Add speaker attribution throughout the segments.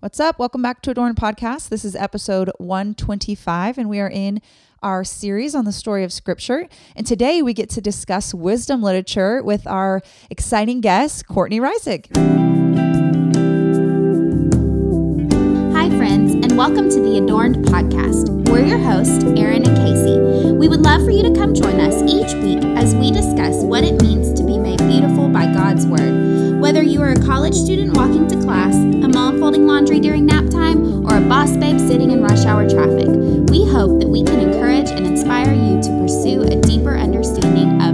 Speaker 1: What's up? Welcome back to Adorn Podcast. This is episode 125, and we are in our series on the story of Scripture. And today we get to discuss wisdom literature with our exciting guest, Courtney Reisig.
Speaker 2: Hi, friends, and welcome to the Adorned Podcast. We're your hosts, Aaron and Casey. We would love for you to come join us each week as we discuss what it means to be made beautiful by God's Word. Whether you are a college student walking to class, a mom folding laundry during nap time, or a boss babe sitting in rush hour traffic, we hope that we can encourage and inspire you to pursue a deeper understanding of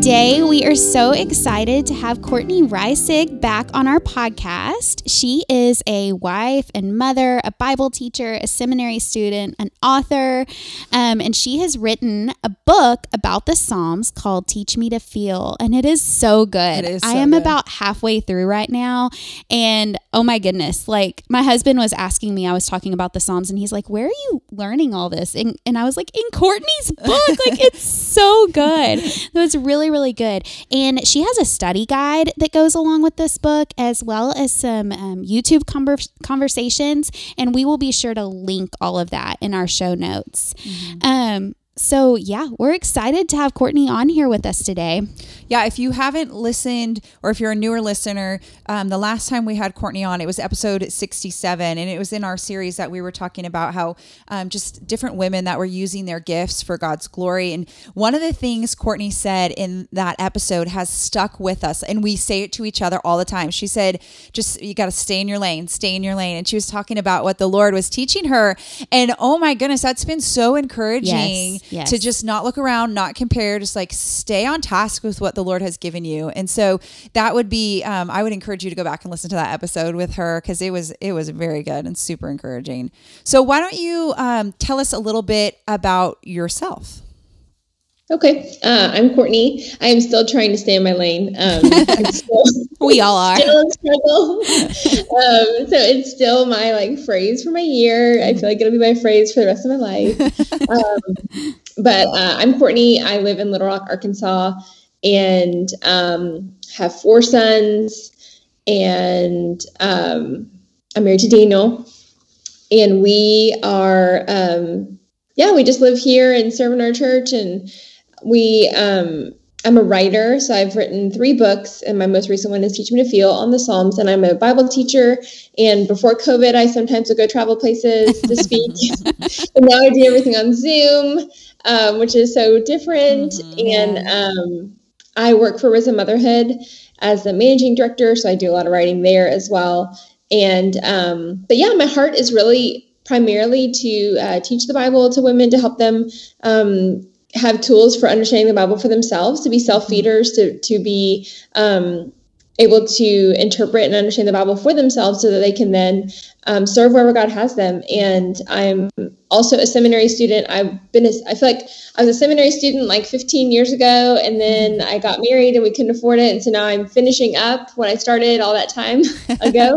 Speaker 2: Today, we are so excited to have Courtney Reisig back on our podcast. She is a wife and mother, a Bible teacher, a seminary student, an author, um, and she has written a book about the Psalms called Teach Me to Feel, and it is so good.
Speaker 1: It is
Speaker 2: I am
Speaker 1: good.
Speaker 2: about halfway through right now, and oh my goodness, like my husband was asking me, I was talking about the Psalms, and he's like, Where are you learning all this? And, and I was like, In Courtney's book. like, it's so good. It was really, really good. And she has a study guide that goes along with this book, as well as some um, YouTube conver- conversations. And we will be sure to link all of that in our show notes. Um, so, yeah, we're excited to have Courtney on here with us today.
Speaker 1: Yeah, if you haven't listened or if you're a newer listener, um, the last time we had Courtney on, it was episode 67. And it was in our series that we were talking about how um, just different women that were using their gifts for God's glory. And one of the things Courtney said in that episode has stuck with us. And we say it to each other all the time. She said, just you got to stay in your lane, stay in your lane. And she was talking about what the Lord was teaching her. And oh my goodness, that's been so encouraging
Speaker 2: Yes, yes.
Speaker 1: to just not look around, not compare, just like stay on task with what the Lord has given you. And so that would be, um, I would encourage you to go back and listen to that episode with her because it was it was very good and super encouraging. So why don't you um, tell us a little bit about yourself?
Speaker 3: Okay, uh, I'm Courtney. I am still trying to stay in my lane. Um, still,
Speaker 2: We all are.
Speaker 3: still a struggle. um, so it's still my like phrase for my year. I feel like it'll be my phrase for the rest of my life. Um, but uh, I'm Courtney. I live in Little Rock, Arkansas, and um, have four sons. And um, I'm married to Daniel, and we are um, yeah, we just live here and serve in our church and we um I'm a writer, so I've written three books, and my most recent one is Teach Me to Feel on the Psalms. And I'm a Bible teacher. And before COVID, I sometimes would go travel places to speak. and now I do everything on Zoom, um, which is so different.
Speaker 1: Mhm,
Speaker 3: and um, I work for Risen Motherhood as the managing director, so I do a lot of writing there as well. And um, but yeah, my heart is really primarily to uh, teach the Bible to women to help them um, have tools for understanding the Bible for themselves, to be self feeders, to to be um, able to interpret and understand the Bible for themselves, so that they can then um, serve wherever God has them. And I'm also a seminary student. I've been a, I feel like I was a seminary student like 15 years ago, and then I got married and we couldn't afford it, and so now I'm finishing up what I started all that time ago.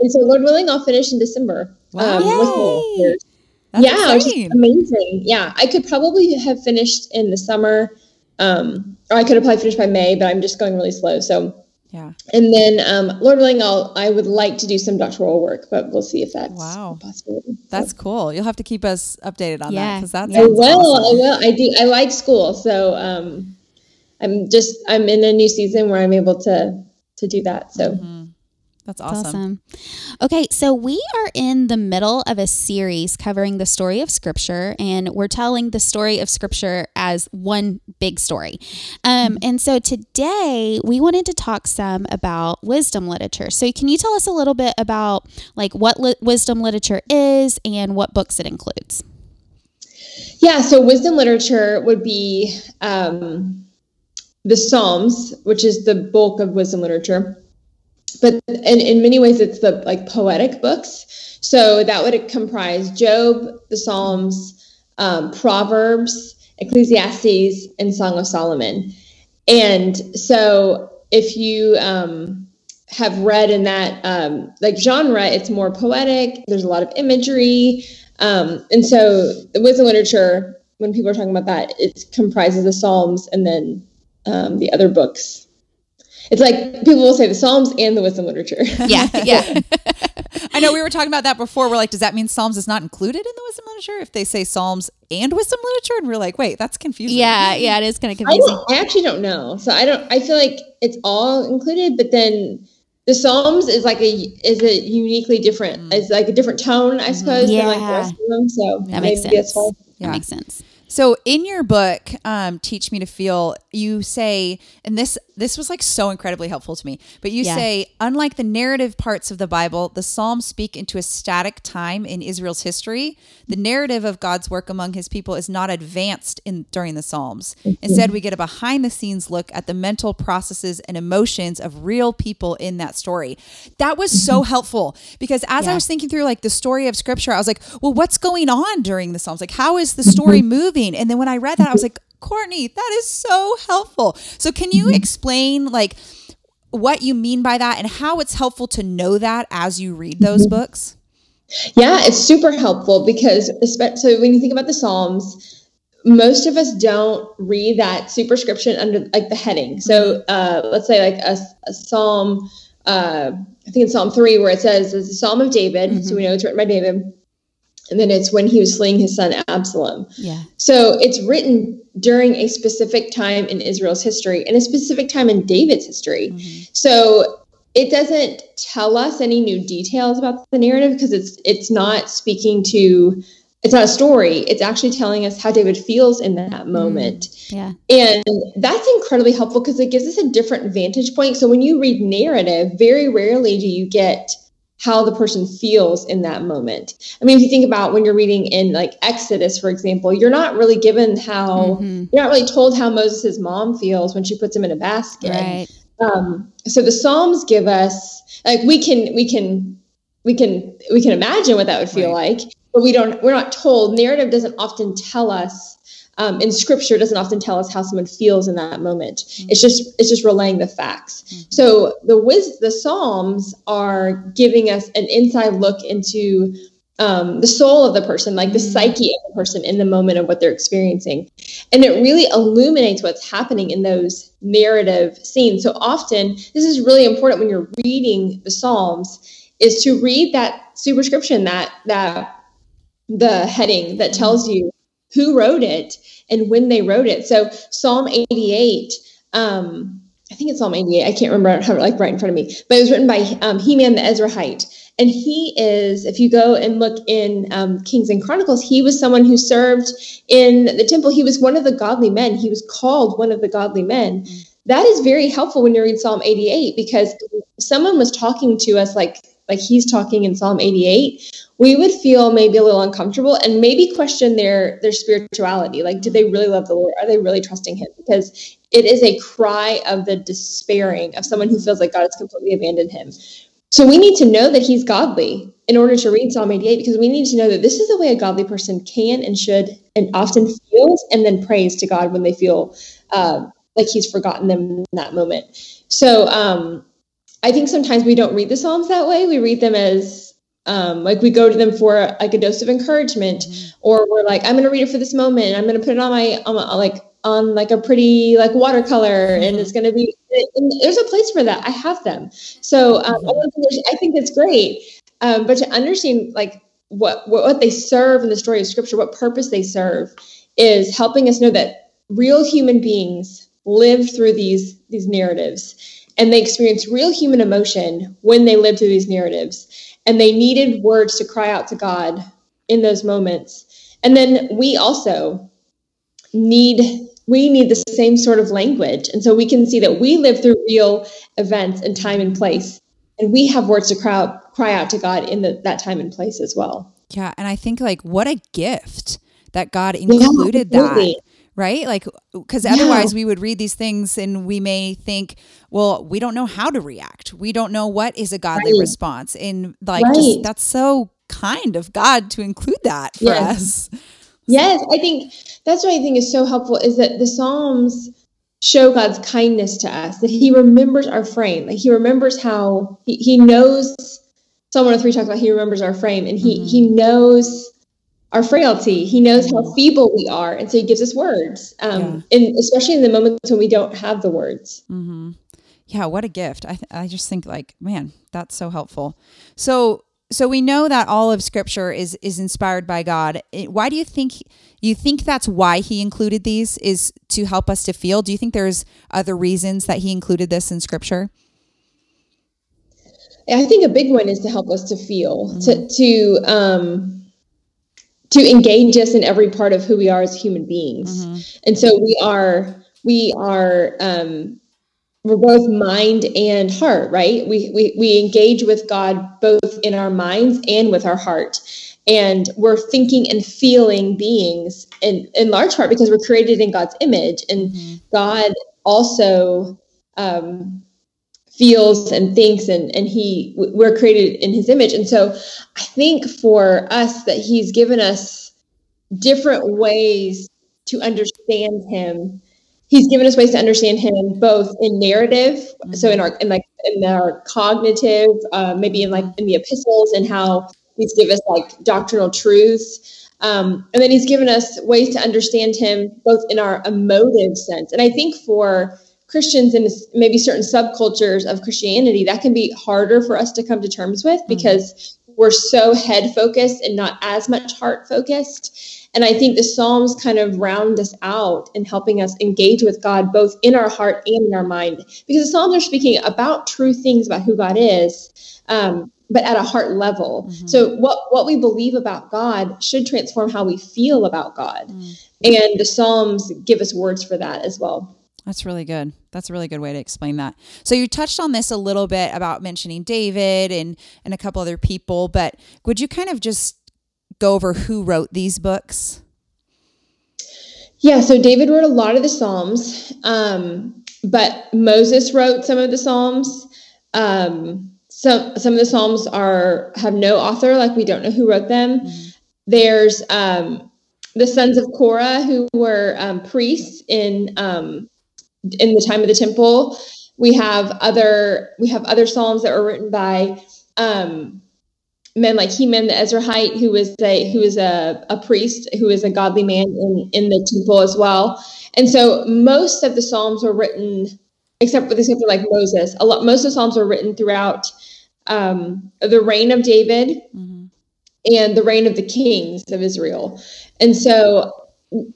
Speaker 3: and so, Lord willing, I'll finish in December.
Speaker 1: Wow.
Speaker 3: my
Speaker 2: Yay.
Speaker 3: master's
Speaker 1: That's
Speaker 3: yeah, which is amazing. Yeah, I could probably have finished in the summer, um, or I could have probably finished by May, but I'm just going really slow. So,
Speaker 1: Yeah.
Speaker 3: and then um, Lord willing, I'll I would like to do some doctoral work, but we'll see if that's
Speaker 1: Wow.
Speaker 3: a possibility.
Speaker 1: That's cool. You'll have to keep us updated on that
Speaker 2: Yeah.
Speaker 1: because that's
Speaker 2: Yeah.
Speaker 3: I will.
Speaker 1: awesome.
Speaker 3: I will. I do. I like school, so um, I'm just I'm in a new season where I'm able to to do that. So.
Speaker 1: Mhm. That's
Speaker 2: That's
Speaker 1: awesome.
Speaker 2: awesome. Okay, so we are in the middle of a series covering the story of Scripture, and we're telling the story of Scripture as one big story. Um, and so today we wanted to talk some about wisdom literature. So, can you tell us a little bit about like what li- wisdom literature is and what books it includes?
Speaker 3: Yeah, so wisdom literature would be um, the Psalms, which is the bulk of wisdom literature. But in, in many ways, it's the like poetic books. So that would comprise Job, the Psalms, um, Proverbs, Ecclesiastes, and Song of Solomon. And so if you um, have read in that um, like genre, it's more poetic. There's a lot of imagery. Um, and so the wisdom literature, when people are talking about that, it comprises the Psalms and then um, the other books. It's like people will say the Psalms and the wisdom literature.
Speaker 2: Yeah, yeah.
Speaker 1: I know we were talking about that before. We're like, does that mean Psalms is not included in the wisdom literature if they say Psalms and wisdom literature? And we're like, wait, that's confusing.
Speaker 2: Yeah, yeah, it is kind of
Speaker 3: I,
Speaker 2: confusing.
Speaker 3: don't, I actually don't know. So I don't. I feel like it's all included, but then the Psalms is like a is a uniquely different. Mm. It's like a different tone, I suppose, than like the
Speaker 2: Yeah.
Speaker 3: rest of them. So
Speaker 2: That makes
Speaker 3: maybe that's
Speaker 2: sense.
Speaker 3: why.
Speaker 1: Yeah.
Speaker 2: That makes sense.
Speaker 1: So in your book, um, Teach Me to Feel, you say, and this this was like so incredibly helpful to me, but you
Speaker 2: Yeah.
Speaker 1: say, unlike the narrative parts of the Bible, the Psalms speak into a static time in Israel's history. The narrative of God's work among his people is not advanced in during the Psalms. Instead, we get a behind the scenes look at the mental processes and emotions of real people in that story. That was so helpful because as I was thinking through like the story of scripture, I was like, well, what's going on during the Psalms? Like, how is the story moving? And then when I read that, I was like, Courtney, that is so helpful. So, can you explain like what you mean by that and how it's helpful to know that as you read those books?
Speaker 3: Yeah, it's super helpful because so when you think about the Psalms, most of us don't read that superscription under like the heading. So uh, let's say like a, a Psalm, uh, I think it's Psalm three where it says it's a Psalm of David, so we know it's written by David, and then it's when he was fleeing his son Absalom.
Speaker 2: Yeah.
Speaker 3: So it's written during a specific time in Israel's history and a specific time in David's history. Mm-hmm. So it doesn't tell us any new details about the narrative because it's it's not speaking to it's not a story. It's actually telling us how David feels in that mm-hmm. moment.
Speaker 2: Yeah.
Speaker 3: And that's incredibly helpful because it gives us a different vantage point. So when you read narrative, very rarely do you get how the person feels in that moment. I mean, if you think about when you're reading in like Exodus, for example, you're not really given how,
Speaker 2: Mhm.
Speaker 3: you're not really told how Moses' mom feels when she puts him in a basket.
Speaker 2: Right.
Speaker 3: Um, so the Psalms give us, like, we can, we can, we can, we can imagine what that would feel like, but we don't, we're not told. Narrative doesn't often tell us um, in scripture doesn't often tell us how someone feels in that moment. It's just it's just relaying the facts. So the wis- the Psalms are giving us an inside look into um, the soul of the person, like the psyche of the person in the moment of what they're experiencing, and it really illuminates what's happening in those narrative scenes. So often, this is really important when you're reading the Psalms, is to read that superscription, that that the heading that tells you who wrote it and when they wrote it. So Psalm 88, um, I think it's Psalm 88. I can't remember. I don't have it like right in front of me, but it was written by um, Heman the Ezrahite. And he is, if you go and look in um, Kings and Chronicles, he was someone who served in the temple. He was one of the godly men. He was called one of the godly men. That is very helpful when you read Psalm 88 because someone was talking to us like like he's talking in Psalm 88 we would feel maybe a little uncomfortable and maybe question their their spirituality. Like do they really love the lord? Are they really trusting him? Because it is a cry of the despairing of someone who feels like god has completely abandoned him. So we need to know that he's godly in order to read psalm 88 because we need to know that this is the way a godly person can and should and often feels and then prays to god when they feel uh, like he's forgotten them in that moment. So um, i think sometimes we don't read the psalms that way. We read them as um, like we go to them for like a dose of encouragement or we're like i'm going to read it for this moment and i'm going to put it on my on my, like on like a pretty like watercolor and it's going to be there's a place for that. I have them. So um, think I think it's great um, but to understand like what, what what they serve in the story of scripture what purpose they serve is helping us know that real human beings lived through these these narratives and they experienced real human emotion when they lived through these narratives and they needed words to cry out to God in those moments. And then we also need we need the same sort of language. And so we can see that we live through real events and time and place. And we have words to cry out, cry out to God in the, that time and place as well.
Speaker 1: Yeah, and I think like what a gift that God included that. Right? Like cuz otherwise we would read these things and we may think, well, we don't know how to react. We don't know what is a godly
Speaker 3: Right.
Speaker 1: response. And like just that's so kind of God to include that for
Speaker 3: Yes.
Speaker 1: us.
Speaker 3: Yes, I think that's what I think is so helpful is that the Psalms show God's kindness to us, that He remembers our frame. Like He remembers how He, he knows Psalm 103 talks about He remembers our frame and He He mm-hmm. knows our frailty. He knows how feeble we are. And so He gives us words. Um and especially in the moments when we don't have the words.
Speaker 1: Mm-hmm. yeah, what a gift. I, th- I just think like, man, that's so helpful. So, so we know that all of scripture is is inspired by God. Why do you think you think that's why he included these is to help us to feel? Do you think there's other reasons that he included this in scripture?
Speaker 3: I think a big one is to help us to feel, mm-hmm. to to um to engage us in every part of who we are as human beings. Mm-hmm. And so we are we are um we're both mind and heart, right? We, we we engage with God both in our minds and with our heart. And we're thinking and feeling beings in, in large part because we're created in God's image. And mm-hmm. God also um, feels and thinks and, and he we're created in his image. And so I think for us that he's given us different ways to understand him he's given us ways to understand him both in narrative mm-hmm. so in our in like in our cognitive uh, maybe in like in the epistles and how he's given us like doctrinal truths um, and then he's given us ways to understand him both in our emotive sense and i think for christians in maybe certain subcultures of christianity that can be harder for us to come to terms with mm-hmm. because we're so head focused and not as much heart focused and I think the Psalms kind of round us out in helping us engage with God both in our heart and in our mind. Because the Psalms are speaking about true things about who God is, um, but at a heart level. Mm-hmm. So what, what we believe about God should transform how we feel about God. Mm-hmm. And the Psalms give us words for that as well.
Speaker 1: That's really good. That's a really good way to explain that. So you touched on this a little bit about mentioning David and and a couple other people, but would you kind of just go over who wrote these books?
Speaker 3: Yeah, so David wrote a lot of the Psalms, um, but Moses wrote some of the Psalms. Um, some some of the Psalms are have no author, like we don't know who wrote them. Mm-hmm. There's um, the sons of Korah who were um, priests in um, in the time of the temple. We have other we have other Psalms that were written by um, men like Heman the Ezrahite, who was a who was a, a priest, who was a godly man in, in the temple as well. And so most of the Psalms were written, except for except for like Moses, a lot most of the Psalms were written throughout um, the reign of David mm-hmm. and the reign of the kings of Israel. And so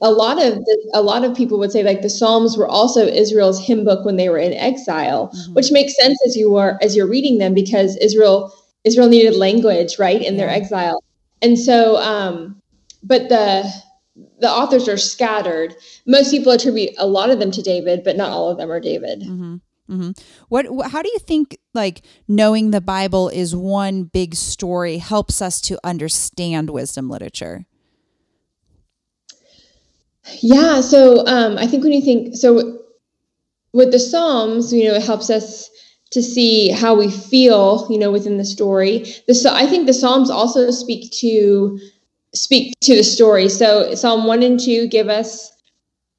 Speaker 3: a lot of the, a lot of people would say like the Psalms were also Israel's hymn book when they were in exile, mm-hmm. which makes sense as you are as you're reading them because Israel Israel needed language, right, in their exile. And so, um, but the the authors are scattered. Most people attribute a lot of them to David, but not all of them are David.
Speaker 1: Mm-hmm. Mm-hmm. What, How do you think like knowing the Bible is one big story helps us to understand wisdom literature?
Speaker 3: Yeah. So um, I think when you think so with the Psalms, you know, it helps us to see how we feel, you know, within the story. The so I think the Psalms also speak to speak to the story. So Psalm one and two give us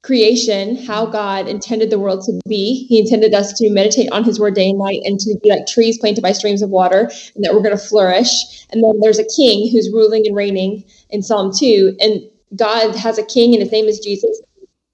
Speaker 3: creation, how God intended the world to be. He intended us to meditate on his word day and night and to be like trees planted by streams of water and that we're going to flourish. And then there's a king who's ruling and reigning in Psalm 2 and God has a king and his name is Jesus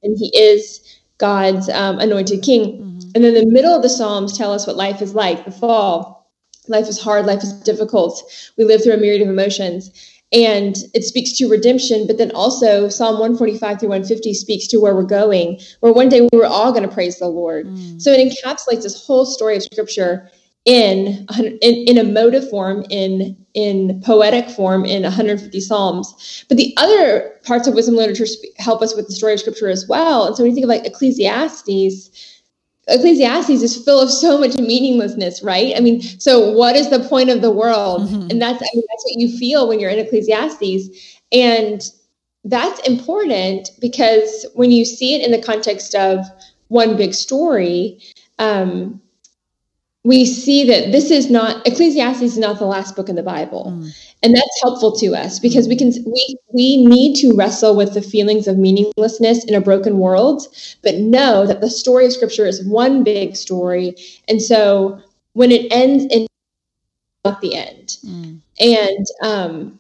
Speaker 3: and he is God's um, anointed king. Mm-hmm. And then the middle of the Psalms tell us what life is like the fall. Life is hard, life is difficult. We live through a myriad of emotions. And it speaks to redemption, but then also Psalm 145 through 150 speaks to where we're going, where one day we're all going to praise the Lord. Mm. So it encapsulates this whole story of scripture in, in in emotive form, in in poetic form, in 150 psalms. But the other parts of wisdom literature help us with the story of scripture as well. And so when you think of like Ecclesiastes, Ecclesiastes is full of so much meaninglessness, right? I mean, so what is the point of the world? Mm-hmm. And that's I mean, that's what you feel when you're in Ecclesiastes, and that's important because when you see it in the context of one big story, um, we see that this is not Ecclesiastes is not the last book in the Bible. Mm. And that's helpful to us because we can we we need to wrestle with the feelings of meaninglessness in a broken world, but know that the story of scripture is one big story. And so when it ends in not the end. Mm. And um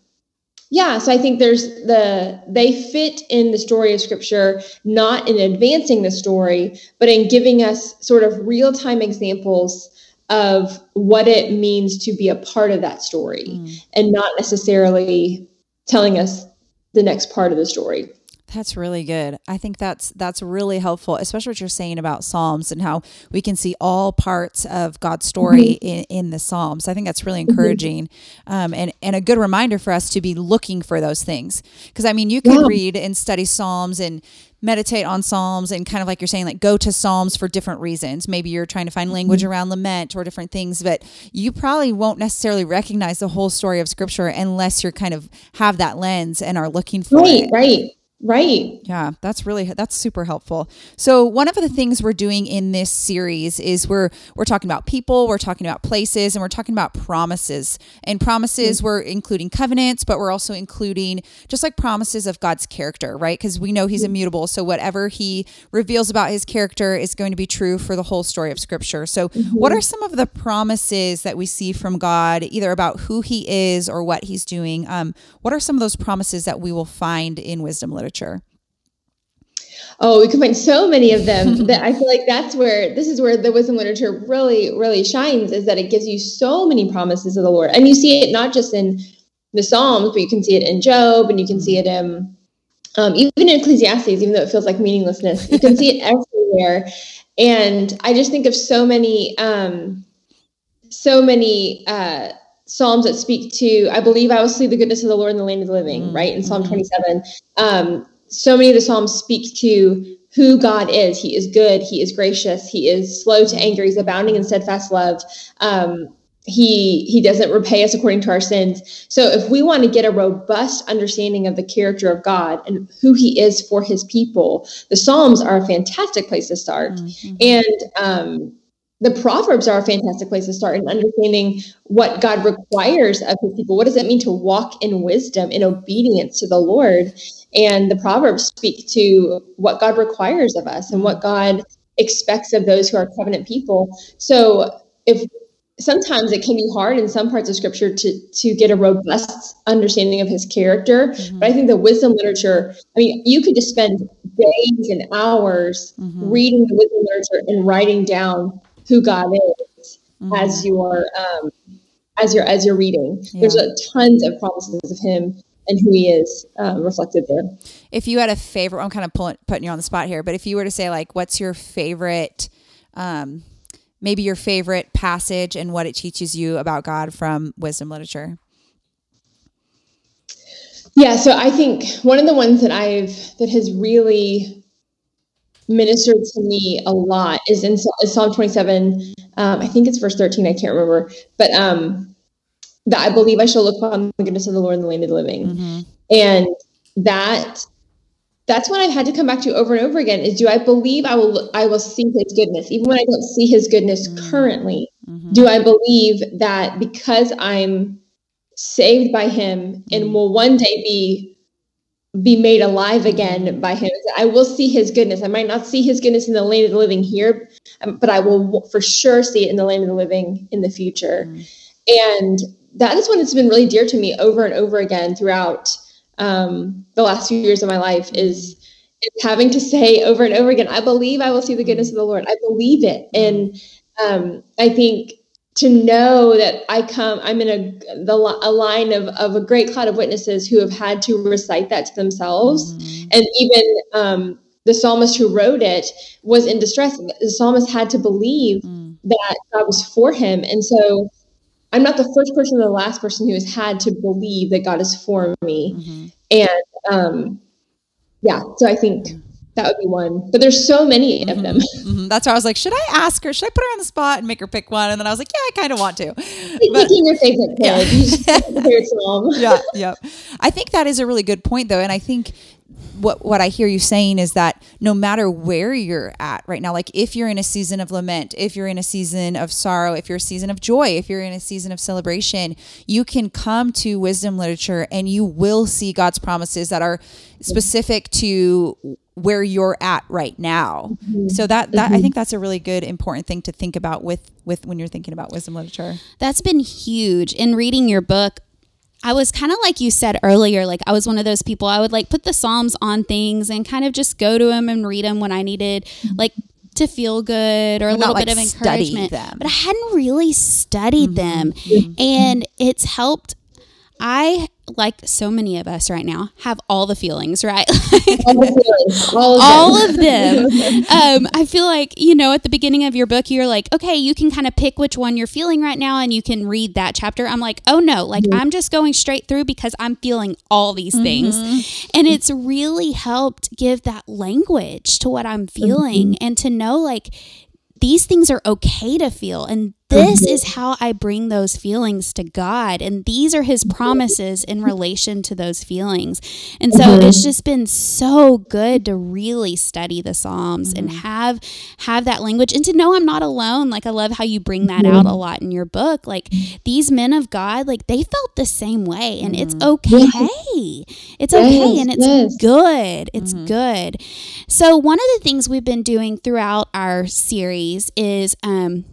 Speaker 3: yeah, so I think there's the they fit in the story of scripture not in advancing the story, but in giving us sort of real-time examples of what it means to be a part of that story mm. and not necessarily telling us the next part of the story.
Speaker 1: That's really good. I think that's that's really helpful, especially what you're saying about Psalms and how we can see all parts of God's story mm-hmm. in, in the Psalms. I think that's really mm-hmm. encouraging, mm-hmm. um, and and a good reminder for us to be looking for those things. Because I mean, you can yeah. read and study Psalms and meditate on Psalms and kind of like you're saying, like go to Psalms for different reasons. Maybe you're trying to find mm-hmm. language around lament or different things, but you probably won't necessarily recognize the whole story of Scripture unless you're kind of have that lens and are looking for
Speaker 3: right,
Speaker 1: it.
Speaker 3: Right. Right.
Speaker 1: Yeah, that's really that's super helpful. So one of the things we're doing in this series is we're we're talking about people, we're talking about places, and we're talking about promises. And promises mm-hmm. we're including covenants, but we're also including just like promises of God's character, right? Because we know he's immutable. So whatever he reveals about his character is going to be true for the whole story of scripture. So mm-hmm. what are some of the promises that we see from God, either about who he is or what he's doing? Um, what are some of those promises that we will find in wisdom literature? Literature?
Speaker 3: Oh, we can find so many of them that I feel like that's where this is where the wisdom literature really, really shines is that it gives you so many promises of the Lord. And you see it not just in the Psalms, but you can see it in Job and you can see it in um, even in Ecclesiastes, even though it feels like meaninglessness, you can see it everywhere. And I just think of so many, um, so many uh, Psalms that speak to, I believe I will see the goodness of the Lord in the land of the living, mm-hmm. right? In Psalm mm-hmm. 27. Um, so many of the Psalms speak to who God is. He is good. He is gracious. He is slow to anger. He's abounding in steadfast love. Um, he he doesn't repay us according to our sins. So if we want to get a robust understanding of the character of God and who He is for His people, the Psalms are a fantastic place to start. Mm-hmm. And um, the Proverbs are a fantastic place to start in understanding what God requires of his people. What does it mean to walk in wisdom, in obedience to the Lord? And the Proverbs speak to what God requires of us and what God expects of those who are covenant people. So if sometimes it can be hard in some parts of scripture to to get a robust understanding of his character mm-hmm. but i think the wisdom literature i mean you could just spend days and hours mm-hmm. reading the wisdom literature and writing down who God is mm-hmm. as you're um, as you're as you're reading. Yeah. There's a tons of promises of Him and who He is um, reflected there.
Speaker 1: If you had a favorite, I'm kind of pulling, putting you on the spot here, but if you were to say like, what's your favorite? Um, maybe your favorite passage and what it teaches you about God from wisdom literature.
Speaker 3: Yeah, so I think one of the ones that I've that has really ministered to me a lot is in Psalm 27. Um, I think it's verse 13. I can't remember, but um, that I believe I shall look upon the goodness of the Lord in the land of the living, mm-hmm. and that that's what I've had to come back to over and over again. Is do I believe I will I will see His goodness even when I don't see His goodness mm-hmm. currently? Mm-hmm. Do I believe that because I'm saved by Him and mm-hmm. will one day be be made alive again by him. I will see his goodness. I might not see his goodness in the land of the living here, um, but I will for sure see it in the land of the living in the future. Mm. And that is one that's been really dear to me over and over again throughout um, the last few years of my life is, is having to say over and over again, I believe I will see the goodness of the Lord. I believe it. And um, I think to know that I come, I'm in a the a line of of a great cloud of witnesses who have had to recite that to themselves, mm-hmm. and even um, the psalmist who wrote it was in distress. The psalmist had to believe mm. that God was for him, and so I'm not the first person or the last person who has had to believe that God is for me, mm-hmm. and um, yeah. So I think mm. That would be one. But there's so many mm-hmm. of them.
Speaker 1: Mm-hmm. That's why I was like, should I ask her? Should I put her on the spot and make her pick one? And then I was like, yeah, I kind of want to.
Speaker 3: But, picking your favorite kid.
Speaker 1: Yeah. yeah, yeah. I think that is a really good point, though. And I think what what I hear you saying is that no matter where you're at right now, like if you're in a season of lament, if you're in a season of sorrow, if you're a season of joy, if you're in a season of celebration, you can come to wisdom literature and you will see God's promises that are specific to where you're at right now. Mm-hmm. So that that mm-hmm. I think that's a really good important thing to think about with with when you're thinking about wisdom literature.
Speaker 2: That's been huge in reading your book. I was kind of like you said earlier, like I was one of those people. I would like put the Psalms on things and kind of just go to them and read them when I needed like to feel good or a little
Speaker 1: not,
Speaker 2: bit of encouragement.
Speaker 1: them.
Speaker 2: But I hadn't really studied them, and it's helped. I like so many of us right now have all the feelings, right?
Speaker 3: All the feelings, all of
Speaker 2: all
Speaker 3: them.
Speaker 2: of them. Um, I feel like, you know, at the beginning of your book, you're like, okay, you can kind of pick which one you're feeling right now and you can read that chapter. I'm like, oh no, like mm-hmm. I'm just going straight through because I'm feeling all these things. Mm-hmm. And it's really helped give that language to what I'm mm-hmm. feeling and to know like these things are okay to feel. And this mm-hmm. is how I bring those feelings to God. And these are His mm-hmm. promises in relation to those feelings. And so mm-hmm. it's just been so good to really study the Psalms and have have that language and to know I'm not alone. Like I love how you bring that out a lot in your book. Like these men of God, like they felt the same way. And it's okay. It's okay
Speaker 3: Yes,
Speaker 2: and it's
Speaker 3: yes.
Speaker 2: good. It's good. So one of the things we've been doing throughout our series is um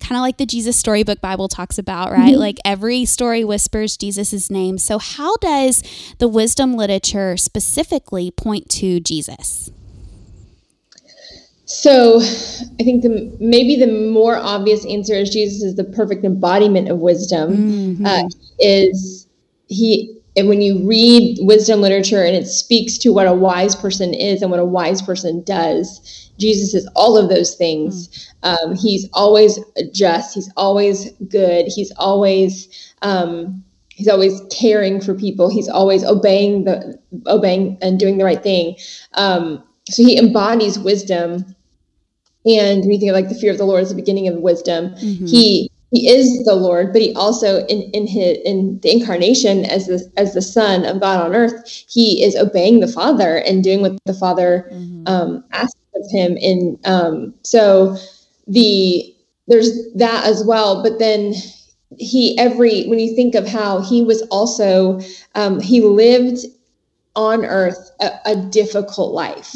Speaker 2: kind of like the Jesus Storybook Bible talks about, right? Like every story whispers Jesus' name. So how does the wisdom literature specifically point to Jesus?
Speaker 3: So, I think the maybe the more obvious answer is Jesus is the perfect embodiment of wisdom. Uh, is he? And when you read wisdom literature and it speaks to what a wise person is and what a wise person does, Jesus is all of those things. Um, he's always just. He's always good. He's always um, he's always caring for people. He's always obeying the obeying and doing the right thing. Um, so he embodies wisdom and you think of like the fear of the Lord is the beginning of wisdom, he he is the Lord, but he also in in his in the incarnation as the as the Son of God on earth, he is obeying the Father and doing what the Father um, asks of him. And um, so the there's that as well, but then he every when you think of how he was also um, he lived on earth a, a difficult life.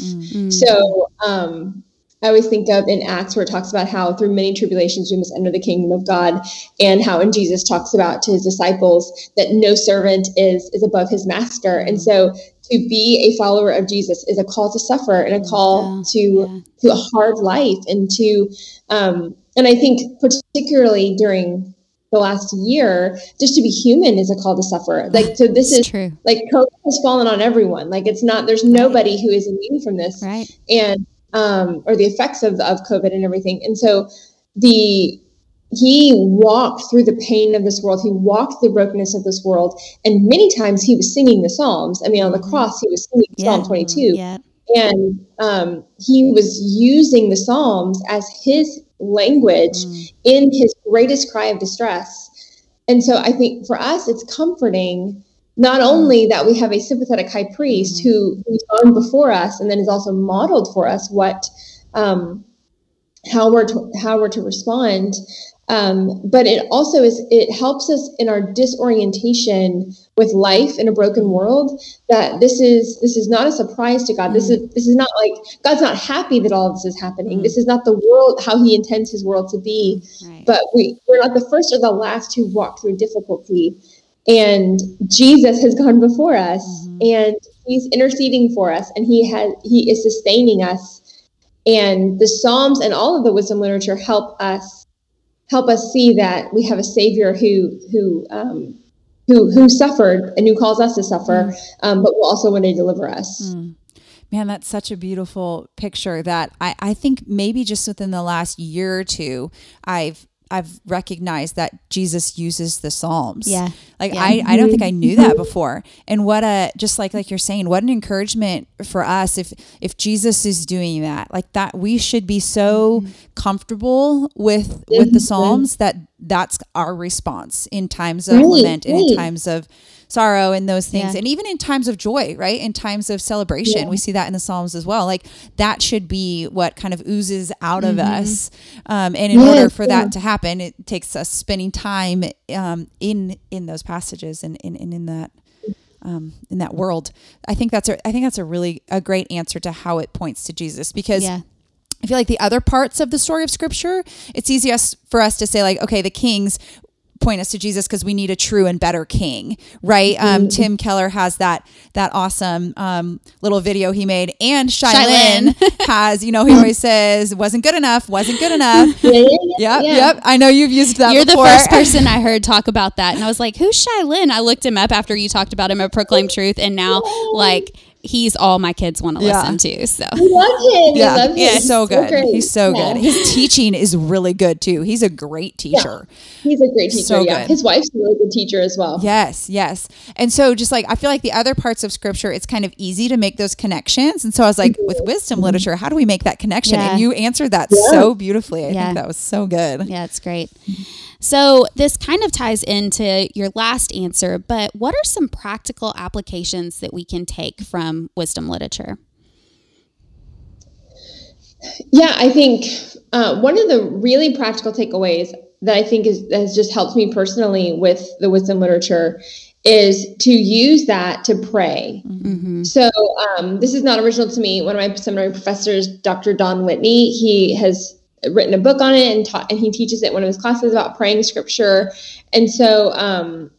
Speaker 3: So um, I always think of in Acts where it talks about how through many tribulations we must enter the kingdom of God, and how when Jesus talks about to his disciples that no servant is is above his master, and so to be a follower of Jesus is a call to suffer and a call to
Speaker 2: yeah.
Speaker 3: to a hard life and to um, and I think particularly during the last year, just to be human is a call to suffer. Like so, this
Speaker 2: It's
Speaker 3: is
Speaker 2: true.
Speaker 3: like COVID has fallen on everyone. Like it's not there's nobody who is immune from this
Speaker 2: Right.
Speaker 3: and um, or the effects of of COVID and everything. And so the he walked through the pain of this world. He walked the brokenness of this world, and many times he was singing the Psalms. I mean, on the cross, he was singing Psalm 22,
Speaker 2: Yeah.
Speaker 3: and um, he was using the Psalms as his language in his greatest cry of distress. And so, I think for us, it's comforting not only that we have a sympathetic high priest who who's gone before us and then has also modeled for us what um, how we're to, how we're to respond um, but it also is it helps us in our disorientation with life in a broken world that this is this is not a surprise to god. This is this is not like god's not happy that all of this is happening. This is not the world how he intends his world to be.
Speaker 2: Right.
Speaker 3: but we we're not the first or the last to walk through difficulty and jesus has gone before us and he's interceding for us and he has he is sustaining us. And the psalms and all of the wisdom literature help us help us see that we have a savior who who um, who who suffered and who calls us to suffer um, but will also one day deliver us.
Speaker 1: Man, that's such a beautiful picture that I, I think maybe just within the last year or two, I've I've recognized that Jesus uses the Psalms.
Speaker 2: Yeah.
Speaker 1: Like
Speaker 2: Yeah.
Speaker 1: I, I don't think I knew that before. And what a just like like you're saying, what an encouragement for us if if Jesus is doing that. Like that we should be so comfortable with with the mm-hmm. Psalms that that's our response in times of
Speaker 3: Right,
Speaker 1: lament and in times of sorrow and those things.
Speaker 2: Yeah.
Speaker 1: and even in times of joy right? In times of celebration we see that in the psalms as well. Like that should be what kind of oozes out of us. Um, and in
Speaker 3: Yes,
Speaker 1: order for
Speaker 3: yeah.
Speaker 1: that to happen it takes us spending time um, in in those passages and in, in, in that um, in that world. I think that's a i think that's a really a great answer to how it points to jesus. Because
Speaker 2: Yeah.
Speaker 1: I feel like the other parts of the story of scripture, it's easiest for us to say like, okay, the kings point us to Jesus because we need a true and better king, right? Um, Tim Keller has that that awesome um, little video he made, and Shai Linne, has, you know, he always says, "Wasn't good enough, wasn't good enough."
Speaker 3: Yeah, yeah,
Speaker 1: Yep, yep. I know you've used that.
Speaker 2: You're
Speaker 1: before.
Speaker 2: the first person I heard talk about that, and I was like, "Who's Shai Linne?" I looked him up after you talked about him at Proclaim Truth, and now like he's all my kids want to
Speaker 1: Yeah.
Speaker 2: listen to. So
Speaker 3: I love him.
Speaker 1: Yeah,
Speaker 3: I love him.
Speaker 1: he's so good.
Speaker 3: great.
Speaker 1: He's so
Speaker 3: Yeah.
Speaker 1: good. His teaching is really good too. He's a great teacher.
Speaker 3: He's a great teacher.
Speaker 1: So
Speaker 3: yeah,
Speaker 1: good.
Speaker 3: his wife's a really good teacher as well.
Speaker 1: Yes, yes. And so just like I feel like the other parts of scripture, it's kind of easy to make those connections. And so I was like, with mm-hmm. wisdom mm-hmm. literature, how do we make that connection?
Speaker 2: Yeah.
Speaker 1: And you answered that so beautifully. I
Speaker 2: Yeah.
Speaker 1: think that was so good.
Speaker 2: yeah, it's great. Mm-hmm. So this kind of ties into your last answer, but what are some practical applications that we can take from wisdom literature?
Speaker 3: Yeah, I think uh, one of the really practical takeaways that I think is has just helped me personally with the wisdom literature is to use that to pray. So um, this is not original to me. One of my seminary professors, Dr. Don Whitney, he has written a book on it and taught, and he teaches it one of his classes about praying scripture. And so, um,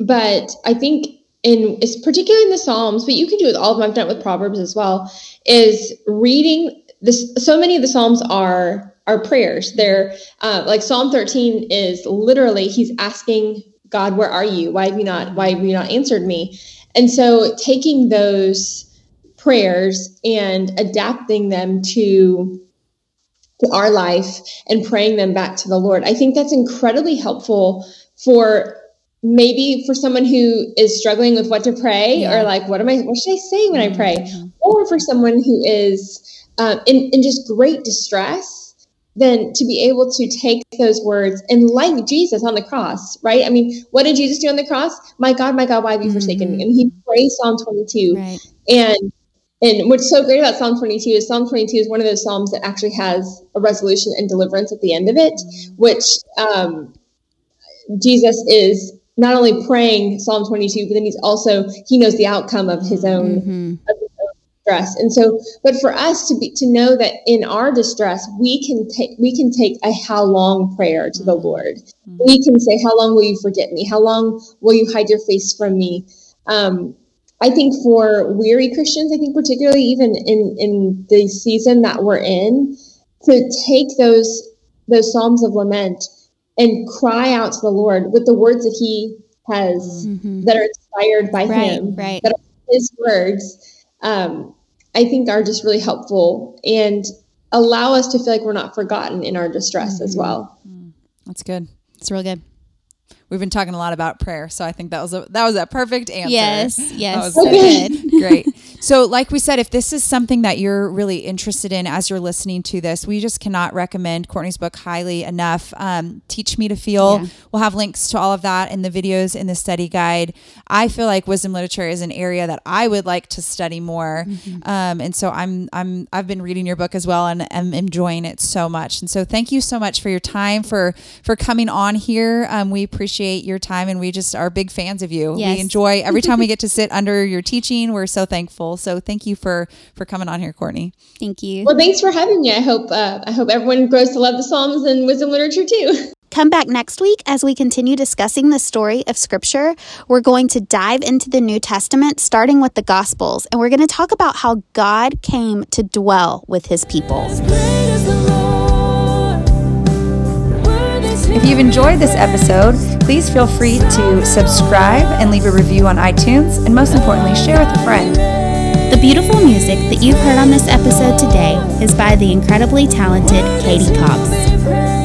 Speaker 3: but I think in it's particularly in the Psalms, but you can do it with all of them. I've done it with Proverbs as well. Is reading this. So many of the Psalms are are prayers. They're uh, like Psalm 13 is literally he's asking God, "Where are you? Why have you not? Why have you not answered me?" And so taking those prayers and adapting them to to our life and praying them back to the Lord. I think that's incredibly helpful for maybe for someone who is struggling with what to pray or like what am I what should I say when I pray? Or for someone who is um, in, in just great distress, then to be able to take those words and like Jesus on the cross, right? I mean, what did Jesus do on the cross? My God, my God, why have you forsaken me? And he prays Psalm 22.
Speaker 2: Right.
Speaker 3: And and what's so great about Psalm 22 is Psalm 22 is one of those psalms that actually has a resolution and deliverance at the end of it, which um, Jesus is not only praying Psalm 22, but then he's also he knows the outcome of his own
Speaker 2: Mm-hmm.
Speaker 3: of his own distress. And so, but for us to be to know that in our distress, we can take we can take a how long prayer to the Lord. We can say, "How long will you forget me? How long will you hide your face from me?" Um, I think for weary Christians, I think particularly even in in the season that we're in, to take those those psalms of lament and cry out to the Lord with the words that He has that are inspired by
Speaker 2: Mm-hmm. Right,
Speaker 3: Him,
Speaker 2: right.
Speaker 3: that are His words. Um, I think are just really helpful and allow us to feel like we're not forgotten in our distress
Speaker 2: Mm-hmm.
Speaker 3: as well.
Speaker 1: That's good.
Speaker 2: It's real good.
Speaker 1: We've been talking a lot about prayer, so I think that was a that was a perfect answer.
Speaker 2: Yes,
Speaker 1: That
Speaker 2: yes,
Speaker 1: was
Speaker 2: so good.
Speaker 1: Great. So, like we said, if this is something that you're really interested in as you're listening to this, we just cannot recommend Courtney's book highly enough. Um, Teach Me to Feel.
Speaker 2: Yeah.
Speaker 1: We'll have links to all of that in the videos in the study guide. I feel like wisdom literature is an area that I would like to study more, um, and so I'm I'm I've been reading your book as well, and am enjoying it so much. And so, thank you so much for your time for for coming on here. Um, we appreciate your time, and we just are big fans of you.
Speaker 2: Yes.
Speaker 1: We enjoy every time we get to sit under your teaching. We're so thankful. So thank you for for coming on here, Courtney.
Speaker 2: Thank you.
Speaker 3: Well, thanks for having me. I hope uh, I hope everyone grows to love the Psalms and wisdom literature too.
Speaker 4: Come back next week as we continue discussing the story of Scripture. We're going to dive into the New Testament, starting with the Gospels, and we're going to talk about how God came to dwell with his people.
Speaker 5: If you've enjoyed this episode, please feel free to subscribe and leave a review on iTunes, and most importantly, share with a friend.
Speaker 4: The beautiful music that you've heard on this episode today is by the incredibly talented Katie Cobbs.